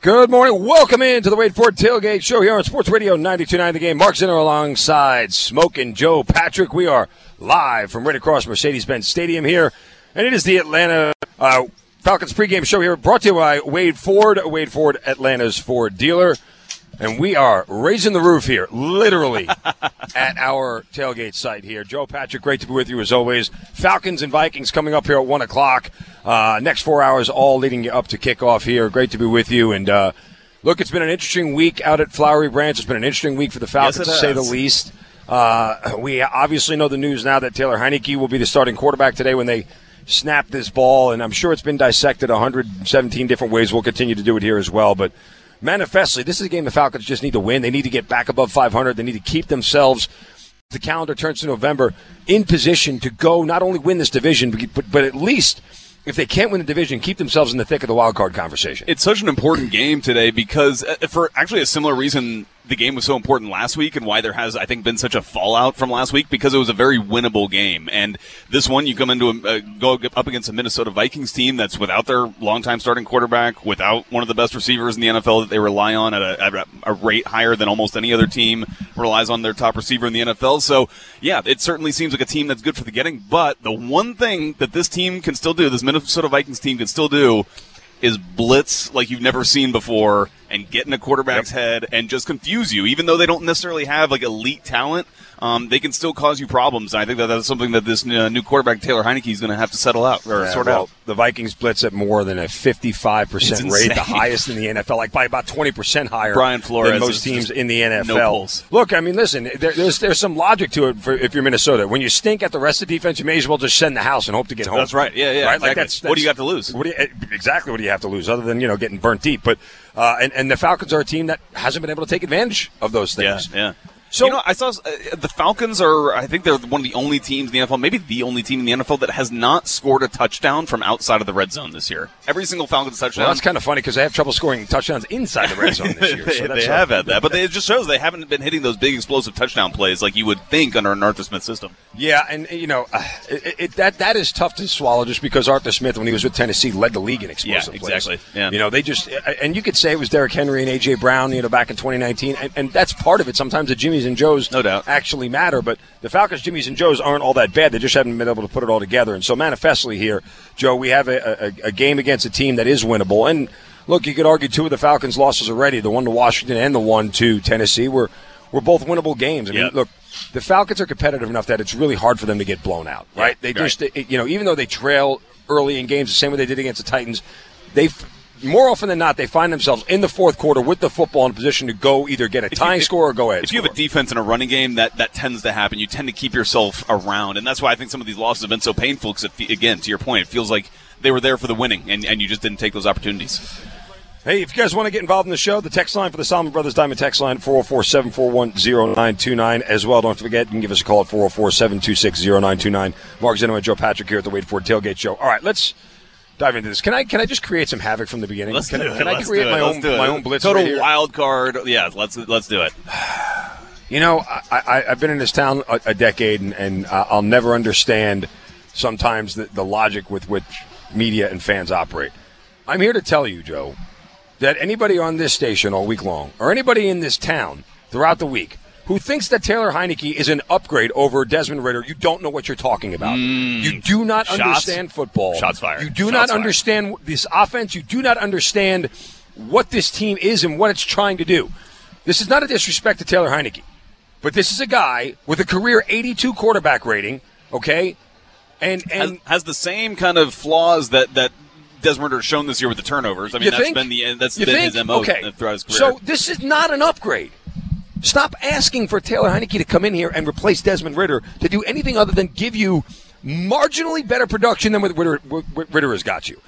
Good morning. Welcome into the Wade Ford Tailgate Show here on Sports Radio 92.9 The Game. Mark Zinno alongside Smoking Joe Patrick. We are live from right across Mercedes-Benz Stadium here, and it is the Atlanta uh, Falcons pregame show here, brought to you by Wade Ford. Wade Ford, Atlanta's Ford dealer. And we are raising the roof here, literally, at our tailgate site here. Joe Patrick, great to be with you as always. Falcons and Vikings coming up here at 1 o'clock. Uh, next four hours, all leading you up to kickoff here. Great to be with you. And uh, look, it's been an interesting week out at Flowery Branch. It's been an interesting week for the Falcons, Yes, to say the least. Uh, we obviously know the news now that Taylor Heinicke will be the starting quarterback today when they snap this ball, and I'm sure it's been dissected 117 different ways. We'll continue to do it here as well, but manifestly, this is a game the Falcons just need to win. They need to get back above 500. They need to keep themselves. The calendar turns to November in position to go not only win this division, but, but, at least if they can't win the division, keep themselves in the thick of the wild card conversation. It's such an important game today because, uh, for actually a similar reason, the game was so important last week and why there has, I think, been such a fallout from last week because it was a very winnable game. And this one, you come into a, go up against a Minnesota Vikings team that's without their longtime starting quarterback, without one of the best receivers in the NFL that they rely on at a, at a rate higher than almost any other team relies on their top receiver in the NFL. So, yeah, it certainly seems like a team that's good for the getting. But the one thing that this team can still do, this Minnesota Vikings team can still do, is blitz like you've never seen before and get in a quarterback's head and just confuse you. Even though they don't necessarily have like elite talent, um, they can still cause you problems. And I think that that's something that this uh, new quarterback Taylor Heinicke is going to have to settle out or Yeah, sort well, out. The Vikings blitz at more than a 55% rate, the highest in the NFL, like by about 20% higher Brian Flores than most teams in the NFL. no. Look, I mean, listen, there, there's there's some logic to it for if you're Minnesota. When you stink at the rest of the defense, you may as well just send the house and hope to get home. That's right. Yeah, yeah, Right? Like exactly. that's, What do you that's- got to lose? What do you, exactly what do you have to lose other than, you know, getting burnt deep? But, uh, and, and the Falcons are a team that hasn't been able to take advantage of those things. Yeah, yeah. So- you know, I saw uh, the Falcons are. I think they're one of the only teams in the NFL, maybe the only team in the NFL that has not scored a touchdown from outside of the red zone this year. Every single Falcons touchdown. Well, that's kind of funny because they have trouble scoring touchdowns inside the red zone this year. they, so they have had that, but they, it just shows they haven't been hitting those big explosive touchdown plays like you would think under an Arthur Smith system. Yeah, and you know uh, it, it, that that is tough to swallow, just because Arthur Smith, when he was with Tennessee, led the league in explosive Yeah, plays. exactly. Yeah. You know, they just and you could say it was Derrick Henry and AJ Brown, you know, back in 2019, and, and that's part of it. Sometimes the Jimmys and Joes, No doubt. actually matter, but the Falcons, Jimmys and Joes aren't all that bad. They just haven't been able to put it all together. And so, manifestly here, Joe, we have a, a, a game against a team that is winnable. And look, you could argue two of the Falcons' losses already, the one to Washington and the one to Tennessee, were were both winnable games. I mean, look, the Falcons are competitive enough that it's really hard for them to get blown out, right? they right. just, it- you know, even though they trail early in games, the same way they did against the Titans, they more often than not they find themselves in the fourth quarter with the football in position to go either get a tying score or go ahead. If you have a defense and a running game, that, that tends to happen. You tend to keep yourself around, and that's why I think some of these losses have been so painful. Because again, to your point, it feels like they were there for the winning, and, and you just didn't take those opportunities. Hey, if you guys want to get involved in the show, the text line for the Solomon Brothers Diamond text line, 404-741-0929 as well. Don't forget, you can give us a call at 404-726-0929. Mark Zinno and Joe Patrick here at the Wade Ford Tailgate Show. All right, let's dive into this. Can I can I just create some havoc from the beginning? Let's can, do it. can I create my Let's own my own blitz Total right wild card. Yeah, let's let's do it. You know, I, I, I've been in this town a, a decade, and, and I'll never understand sometimes the, the logic with which media and fans operate. I'm here to tell you, Joe, that anybody on this station all week long, or anybody in this town throughout the week, who thinks that Taylor Heinicke is an upgrade over Desmond Ridder, you don't know what you're talking about. Hmm. you do not Shots- understand football. shots fired. You do Shots not fired. understand this offense. You do not understand what this team is and what it's trying to do. This is not a disrespect to Taylor Heinicke, but this is a guy with a career 82 quarterback rating. Okay, and has, and has the same kind of flaws that that Desmond Ridder shown this year with the turnovers. I mean, that's think? been the that's You been think? his mo okay. throughout his career. So this is not an upgrade. Stop asking for Taylor Heinicke to come in here and replace Desmond Ridder to do anything other than give you marginally better production than what Ridder, what Ridder has got you.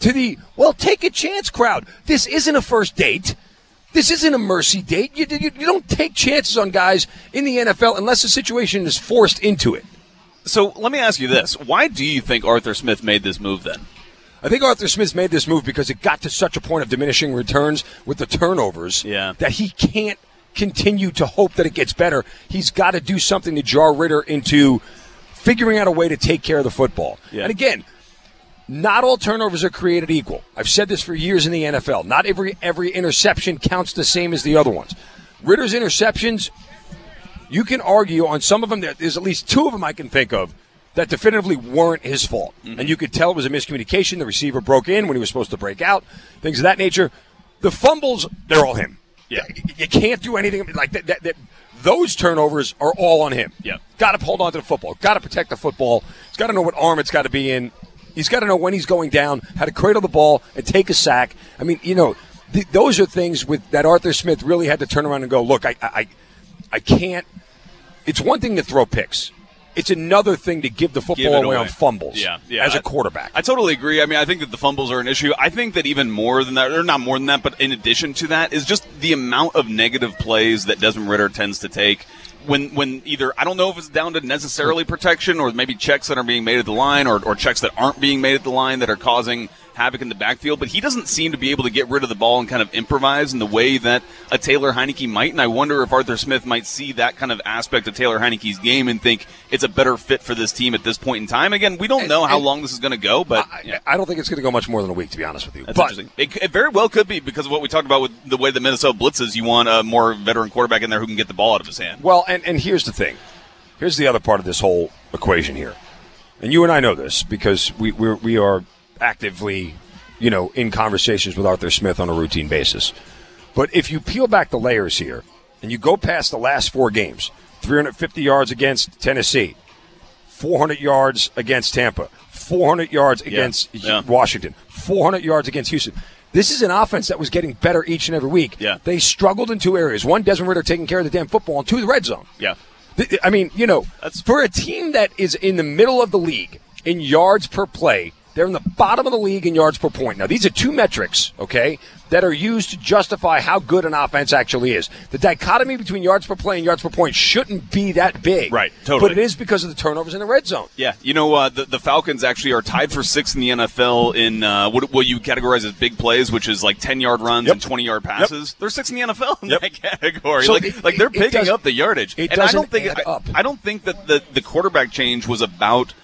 To the well, take a chance crowd. This isn't a first date. This isn't a mercy date. You, you, you don't take chances on guys in the NFL unless the situation is forced into it. so let me ask you this: Why do you think Arthur Smith made this move then? I think Arthur Smith made this move because it got to such a point of diminishing returns with the turnovers Yeah. that he can't continue to hope that it gets better. He's got to do something to jar Ridder into figuring out a way to take care of the football. Yeah. And again, not all turnovers are created equal. I've said this for years in the NFL. Not every every interception counts the same as the other ones. Ridder's interceptions, you can argue on some of them. that There's at least two of them I can think of that definitively weren't his fault, Mm-hmm. and you could tell it was a miscommunication. The receiver broke in when he was supposed to break out, things of that nature. The fumbles, they're all him. Yeah. you, can't do anything like that. that, that those turnovers are all on him. Yeah. got to hold on to the football. Got to protect the football. He's got to know what arm it's got to be in. He's got to know when he's going down, how to cradle the ball and take a sack. I mean, you know, th- those are things with that Arthur Smith really had to turn around and go, look, I, I- I can't. It's one thing to throw picks. It's another thing to give the football it away, away. on fumbles. Yeah, yeah. As a quarterback. I totally agree. I mean, I think that the fumbles are an issue. I think that even more than that, or not more than that, but in addition to that, is just the amount of negative plays that Desmond Ridder tends to take. When, when either I don't know if it's down to necessarily protection or maybe checks that are being made at the line or, or checks that aren't being made at the line that are causing havoc in the backfield, but he doesn't seem to be able to get rid of the ball and kind of improvise in the way that a Taylor Heinicke might. And I wonder if Arthur Smith might see that kind of aspect of Taylor Heinicke's game and think it's a better fit for this team at this point in time. Again, we don't know how long this is going to go, but I, yeah. I don't think it's going to go much more than a week, to be honest with you. That's but interesting. It, it very well could be because of what we talked about with the way the Minnesota blitzes. You want a more veteran quarterback in there who can get the ball out of his hand. Well, and, and here's the thing. Here's the other part of this whole equation here. And you and I know this because we, we're, we are actively, you know, in conversations with Arthur Smith on a routine basis. But if you peel back the layers here and you go past the last four games 350 yards against Tennessee, 400 yards against Tampa, 400 yards against yeah. Washington, 400 yards against Houston. This is an offense that was getting better each and every week. Yeah. They struggled in two areas. One, Desmond Ridder taking care of the damn football, and two, the red zone. Yeah. I mean, you know, That's- for a team that is in the middle of the league in yards per play, they're in the bottom of the league in yards per point. Now, these are two metrics, okay, that are used to justify how good an offense actually is. The dichotomy between yards per play and yards per point shouldn't be that big. Right, totally. But it is because of the turnovers in the red zone. Yeah, you know uh, the the Falcons actually are tied for sixth in the NFL in uh, what, what you categorize as big plays, which is like ten yard runs Yep. and twenty yard passes. They're sixth in the NFL in Yep. that category. So like, it- like they're picking up the yardage. it and I doesn't don't think I, up. I don't think that the the quarterback change was about.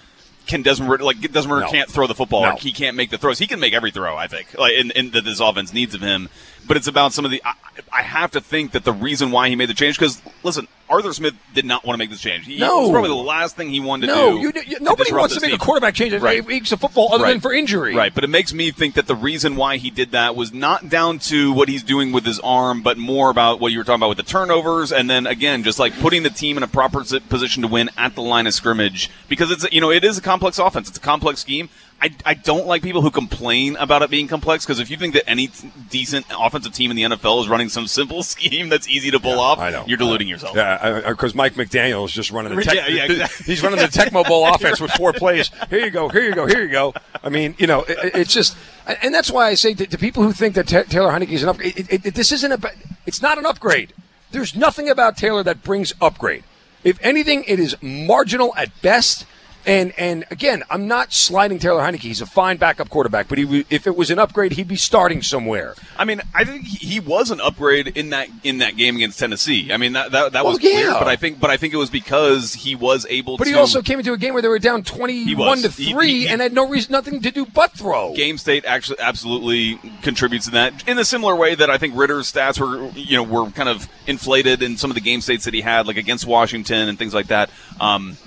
Can Desmond Ridder, like Desmond Ridder No. can't throw the football? No. Or he can't make the throws. He can make every throw, I think, like in, in that this offense needs of him. But it's about some of the. I, I have to think that the reason why he made the change because listen, Arthur Smith did not want to make this change. He, No. it was probably the last thing he wanted to No, do. you, you, nobody wants to make a quarterback change in Right. weeks of football other Right. than for injury. Right, but it makes me think that the reason why he did that was not down to what he's doing with his arm, but more about what you were talking about with the turnovers, and then again, just like putting the team in a proper position to win at the line of scrimmage because it's you know it is a complex offense, it's a complex scheme. I, I don't like people who complain about it being complex because if you think that any t- decent offensive team in the NFL is running some simple scheme that's easy to pull off, I know. you're deluding yourself. Yeah, because Mike McDaniel is just running the tech. Yeah, yeah, exactly. He's running the Tecmo Bowl offense with four plays. Here you go. Here you go. Here you go. I mean, you know, it, it's just, and that's why I say to, to people who think that Ta Taylor Heinicke is an upgrade, it, it, this isn't a, it's not an upgrade. There's nothing about Taylor that brings upgrade. If anything, it is marginal at best. And and again, I'm not sliding Taylor Heinicke. He's a fine backup quarterback, but he, if it was an upgrade, he'd be starting somewhere. I mean, I think he was an upgrade in that in that game against Tennessee. I mean, that that, that Well, was clear, but I think but I think it was because he was able to But to he also came into a game where they were down 21 to He- 3 he- and had no reason, nothing to do but throw. Game State actually absolutely contributes to that in a similar way that I think Ridder's stats were you know were kind of inflated in some of the game states that he had like against Washington and things like that. Um,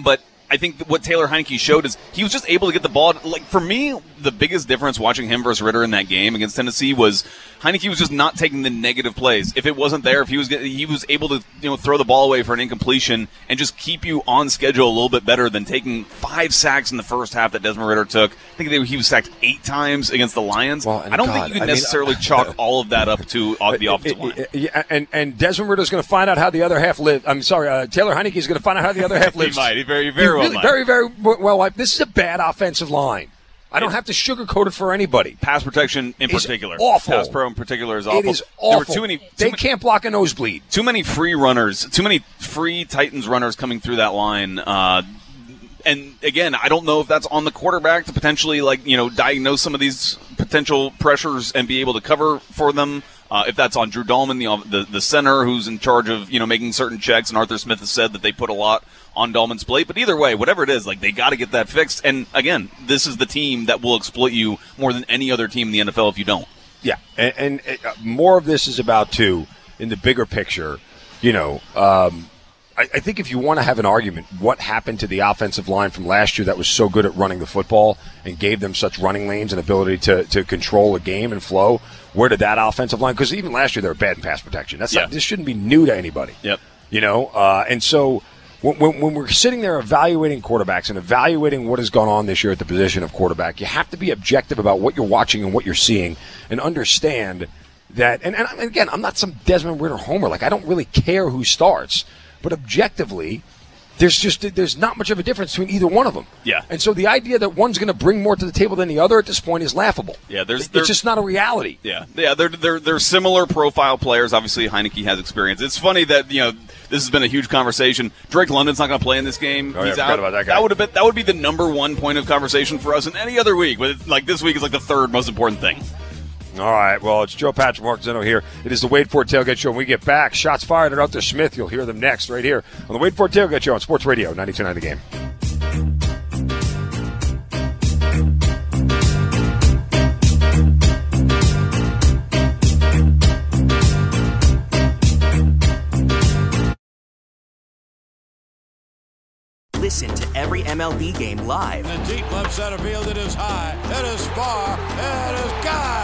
but I think what Taylor Heinicke showed is he was just able to get the ball. Like for me, the biggest difference watching him versus Ridder in that game against Tennessee was Heinicke was just not taking the negative plays. If it wasn't there, if he was he was able to you know throw the ball away for an incompletion and just keep you on schedule a little bit better than taking five sacks in the first half that Desmond Ridder took. I think they, he was sacked eight times against the Lions. Well, I don't God, think you can I mean, necessarily chalk all of that up to uh, the offensive line. It- yeah, and and Desmond is going to find out how the other half live. I'm sorry, uh, Taylor Heinicke is going to find out how the other half He might. He very- very well really, very very well. Like, this is a bad offensive line. I don't have to sugarcoat it for anybody. Pass protection in particular, awful. Pass pro in particular is awful. It is There awful. were too many. Too they can't block a nosebleed. too many free runners, too many free Titans runners coming through that line. Uh, and again, I don't know if that's on the quarterback to potentially like you know diagnose some of these potential pressures and be able to cover for them. Uh, if that's on Drew Dalman, the, the the center who's in charge of you know making certain checks, and Arthur Smith has said that they put a lot on Dalman's plate. But either way, whatever it is, like they got to get that fixed. And again, this is the team that will exploit you more than any other team in the NFL if you don't. Yeah, and, and uh, more of this is about too in the bigger picture. You know, um, I, I think if you want to have an argument, what happened to the offensive line from last year that was so good at running the football and gave them such running lanes and ability to, to control a game and flow? Where did that offensive line? Because even last year they were bad in pass protection. That's Yeah. not, this shouldn't be new to anybody. Yep. You know, uh, and so when, when, when we're sitting there evaluating quarterbacks and evaluating what has gone on this year at the position of quarterback, you have to be objective about what you're watching and what you're seeing and understand that. And, and again, I'm not some Desmond Ridder homer. Like, I don't really care who starts, but objectively, there's just there's not much of a difference between either one of them. Yeah. And so the idea that one's going to bring more to the table than the other at this point is laughable. Yeah, there's- it's just not a reality. Yeah, yeah, they're they're they're similar profile players. Obviously, Heinicke has experience. It's funny that you know this has been a huge conversation. Drake London's not going to play in this game. Oh, He's I forgot out. about that guy. would have been that would be the number one point of conversation for us in any other week. But it's, like this week is like the third most important thing. All right. Well, it's Joe Patrick Mark Zinno here. It is the Wade Ford Tailgate Show. When we get back, shots fired at Arthur Smith. You'll hear them next right here on the Wade Ford Tailgate Show on Sports Radio 92.9 The Game. Listen to every MLB game live. In the deep left center field, it is high, it is far, it is God.